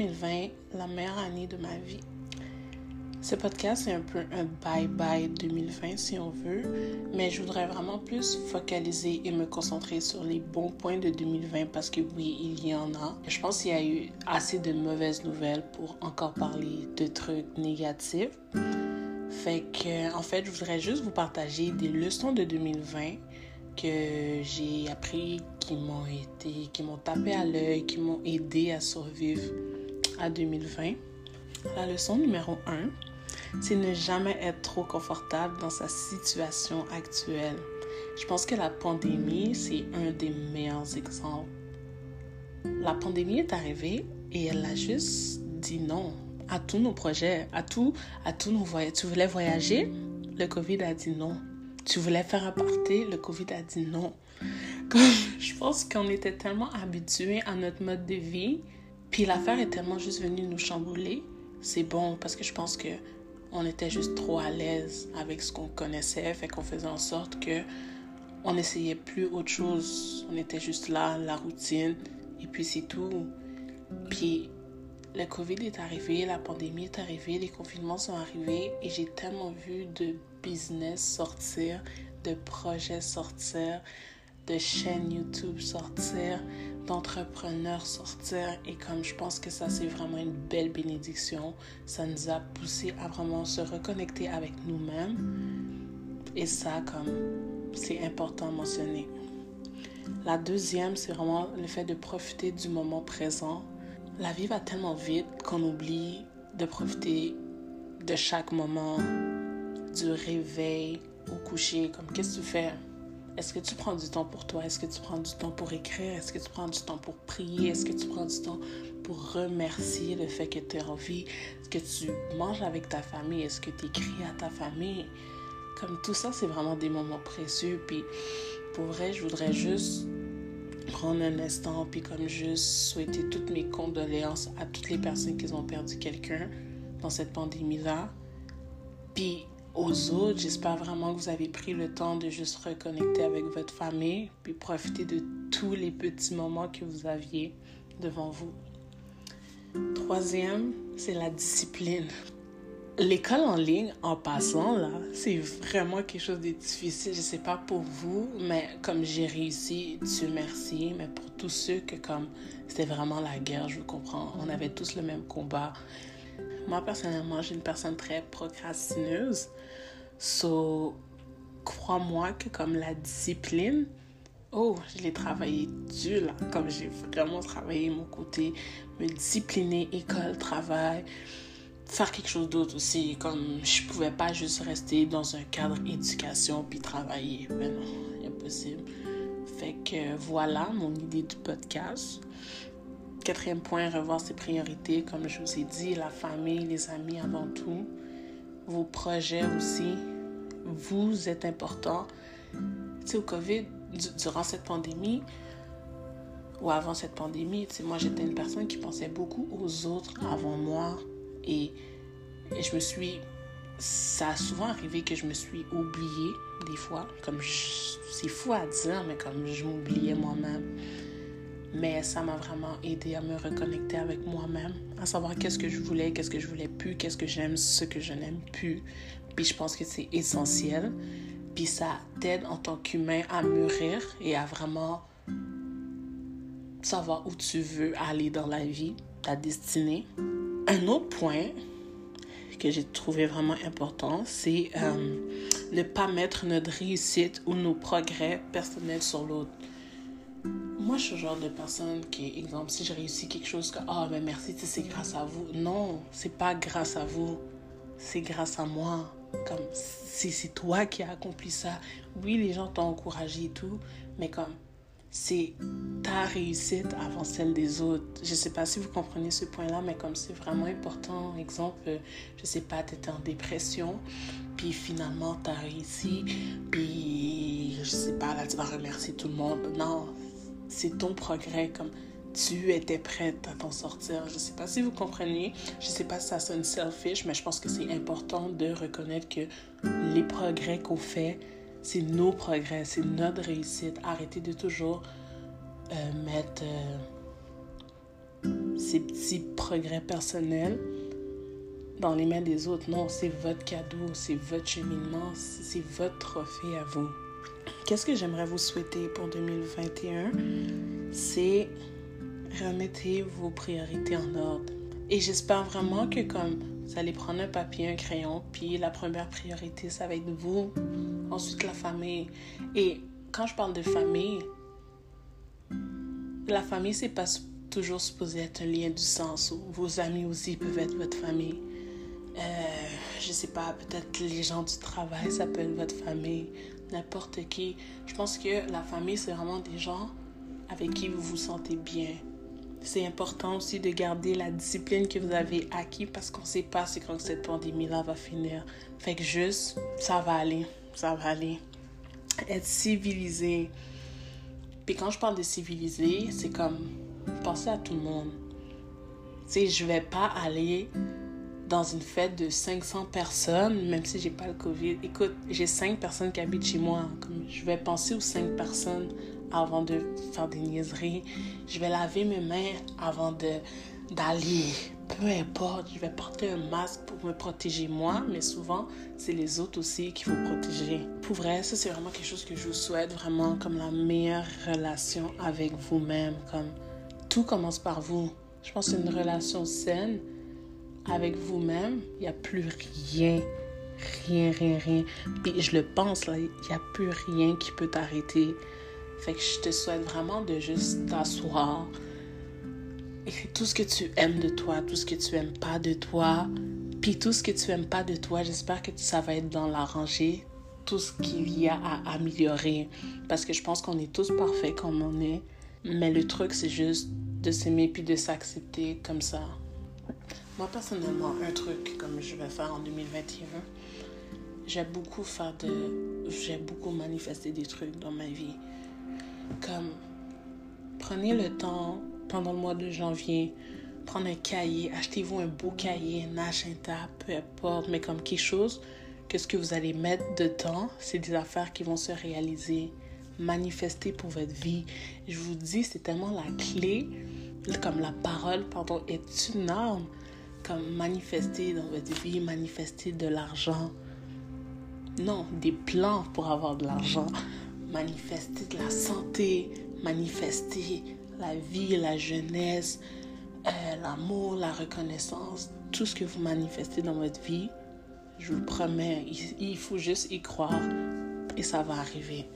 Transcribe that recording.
2020 la meilleure année de ma vie. Ce podcast est un peu un bye-bye 2020 si on veut, mais je voudrais vraiment plus focaliser et me concentrer sur les bons points de 2020 parce que oui, il y en a. Je pense qu'il y a eu assez de mauvaises nouvelles pour encore parler de trucs négatifs. Fait que, en fait, je voudrais juste vous partager des leçons de 2020 que j'ai appris, qui m'ont été, qui m'ont tapé à l'œil, qui m'ont aidé à survivre à 2020. La leçon numéro 1, c'est ne jamais être trop confortable dans sa situation actuelle. Je pense que la pandémie, c'est un des meilleurs exemples. La pandémie est arrivée et elle a juste dit non à tous nos projets, à tout, à tous nos voyages. Tu voulais voyager? Le Covid a dit non. Tu voulais faire un party? Le Covid a dit non. je pense qu'on était tellement habitués à notre mode de vie, puis l'affaire est tellement juste venue nous chambouler. C'est bon parce que je pense que on était juste trop à l'aise avec ce qu'on connaissait, fait qu'on faisait en sorte que on n'essayait plus autre chose. On était juste là, la routine, et puis c'est tout. Puis le Covid est arrivé, la pandémie est arrivée, les confinements sont arrivés, et j'ai tellement vu de business sortir, de projets sortir, de chaînes YouTube sortir, d'entrepreneurs sortir. Et comme je pense que ça, c'est vraiment une belle bénédiction, ça nous a poussé à vraiment se reconnecter avec nous-mêmes. Et ça, comme c'est important à mentionner. La deuxième, c'est vraiment le fait de profiter du moment présent. La vie va tellement vite qu'on oublie de profiter de chaque moment, du réveil au coucher. Comme qu'est-ce que tu fais? Est-ce que tu prends du temps pour toi? Est-ce que tu prends du temps pour écrire? Est-ce que tu prends du temps pour prier? Est-ce que tu prends du temps pour remercier le fait que tu es en vie? Est-ce que tu manges avec ta famille? Est-ce que tu écris à ta famille? Comme tout ça, c'est vraiment des moments précieux. Puis pour vrai, je voudrais juste prendre un instant, puis comme juste souhaiter toutes mes condoléances à toutes les personnes qui ont perdu quelqu'un dans cette pandémie-là. Puis aux autres. J'espère vraiment que vous avez pris le temps de juste reconnecter avec votre famille, puis profiter de tous les petits moments que vous aviez devant vous. Troisième, c'est la discipline. L'école en ligne, en passant, là, c'est vraiment quelque chose de difficile. Je sais pas pour vous, mais comme j'ai réussi, Dieu merci. Mais pour tous ceux que, comme, c'était vraiment la guerre, je comprends. On avait tous le même combat. Moi, personnellement, suis une personne très procrastineuse. So, crois-moi que comme la discipline, oh, je l'ai travaillé dur là. Comme j'ai vraiment travaillé mon côté, me discipliner, école, travail, faire quelque chose d'autre aussi. Comme je pouvais pas juste rester dans un cadre éducation puis travailler. Mais non, impossible. Fait que voilà mon idée du podcast. Quatrième point, revoir ses priorités. Comme je vous ai dit, la famille, les amis avant tout. Vos projets aussi. Vous êtes important. Tu sais, au COVID, durant cette pandémie, ou avant cette pandémie, moi, j'étais une personne qui pensait beaucoup aux autres avant moi. Et, je me suis... Ça a souvent arrivé que je me suis oubliée des fois. Comme c'est fou à dire, mais comme je m'oubliais moi-même. Mais ça m'a vraiment aidé à me reconnecter avec moi-même, à savoir qu'est-ce que je voulais, qu'est-ce que je voulais plus, qu'est-ce que j'aime, ce que je n'aime plus. Puis je pense que c'est essentiel. Puis ça t'aide en tant qu'humain à mûrir et à vraiment savoir où tu veux aller dans la vie, ta destinée. Un autre point que j'ai trouvé vraiment important, c'est euh, ne pas mettre notre réussite ou nos progrès personnels sur l'autre moi, je suis le genre de personne qui, exemple, si je réussis quelque chose, que, ah, oh, ben merci, c'est grâce à vous. Non, c'est pas grâce à vous, c'est grâce à moi. Comme, c'est toi qui as accompli ça. Oui, les gens t'ont encouragé et tout, mais comme, c'est ta réussite avant celle des autres. Je sais pas si vous comprenez ce point-là, mais comme c'est vraiment important. Exemple, je sais pas, tu étais en dépression, puis finalement, tu as réussi, puis je sais pas, là, tu vas remercier tout le monde. Non, c'est ton progrès, comme tu étais prête à t'en sortir. Je ne sais pas si vous comprenez, je ne sais pas si ça sonne selfish, mais je pense que c'est important de reconnaître que les progrès qu'on fait, c'est nos progrès, c'est notre réussite. Arrêtez de toujours euh, mettre euh, ces petits progrès personnels dans les mains des autres. Non, c'est votre cadeau, c'est votre cheminement, c'est votre trophée à vous. Qu'est-ce que j'aimerais vous souhaiter pour 2021? C'est remettez vos priorités en ordre. Et j'espère vraiment que comme vous allez prendre un papier, un crayon, puis la première priorité, ça va être vous, ensuite la famille. Et quand je parle de famille, la famille, c'est pas toujours supposé être un lien du sens où vos amis aussi peuvent être votre famille. Euh, je sais pas, peut-être les gens du travail, ça peut être votre famille, n'importe qui. Je pense que la famille, c'est vraiment des gens avec qui vous vous sentez bien. C'est important aussi de garder la discipline que vous avez acquis parce qu'on sait pas c'est quand cette pandémie-là va finir. Fait que juste, ça va aller, ça va aller. Être civilisé. Puis quand je parle de civilisé, c'est comme penser à tout le monde. Tu sais, je vais pas aller dans une fête de 500 personnes, même si j'ai pas le COVID. Écoute, j'ai 5 personnes qui habitent chez moi. Comme je vais penser aux 5 personnes avant de faire des niaiseries. Je vais laver mes mains avant d'aller. Peu importe, je vais porter un masque pour me protéger moi, mais souvent, c'est les autres aussi qu'il faut protéger. Pour vrai, ça, c'est vraiment quelque chose que je vous souhaite, vraiment comme la meilleure relation avec vous-même. Comme tout commence par vous. Je pense une relation saine avec vous-même, il n'y a plus rien, rien, rien, rien. Puis je le pense, il n'y a plus rien qui peut t'arrêter. Fait que je te souhaite vraiment de juste t'asseoir, écrire tout ce que tu aimes de toi, tout ce que tu aimes pas de toi. Puis tout ce que tu aimes pas de toi, j'espère que ça va être dans la rangée, tout ce qu'il y a à améliorer. Parce que je pense qu'on est tous parfaits comme on est. Mais le truc, c'est juste de s'aimer puis de s'accepter comme ça. Moi, personnellement, un truc comme je vais faire en 2021, j'aime beaucoup faire de. J'aime beaucoup manifester des trucs dans ma vie. Comme, prenez le temps pendant le mois de janvier, prendre un cahier, achetez-vous un beau cahier, un agenda, peu importe, mais comme quelque chose que ce que vous allez mettre dedans, c'est des affaires qui vont se réaliser, manifester pour votre vie. Je vous dis, c'est tellement la clé, comme la parole, pardon, est une arme comme manifester dans votre vie, manifester de l'argent. Non, des plans pour avoir de l'argent. Manifester de la santé, manifester la vie, la jeunesse, euh, l'amour, la reconnaissance. Tout ce que vous manifestez dans votre vie, je vous promets, il faut juste y croire et ça va arriver.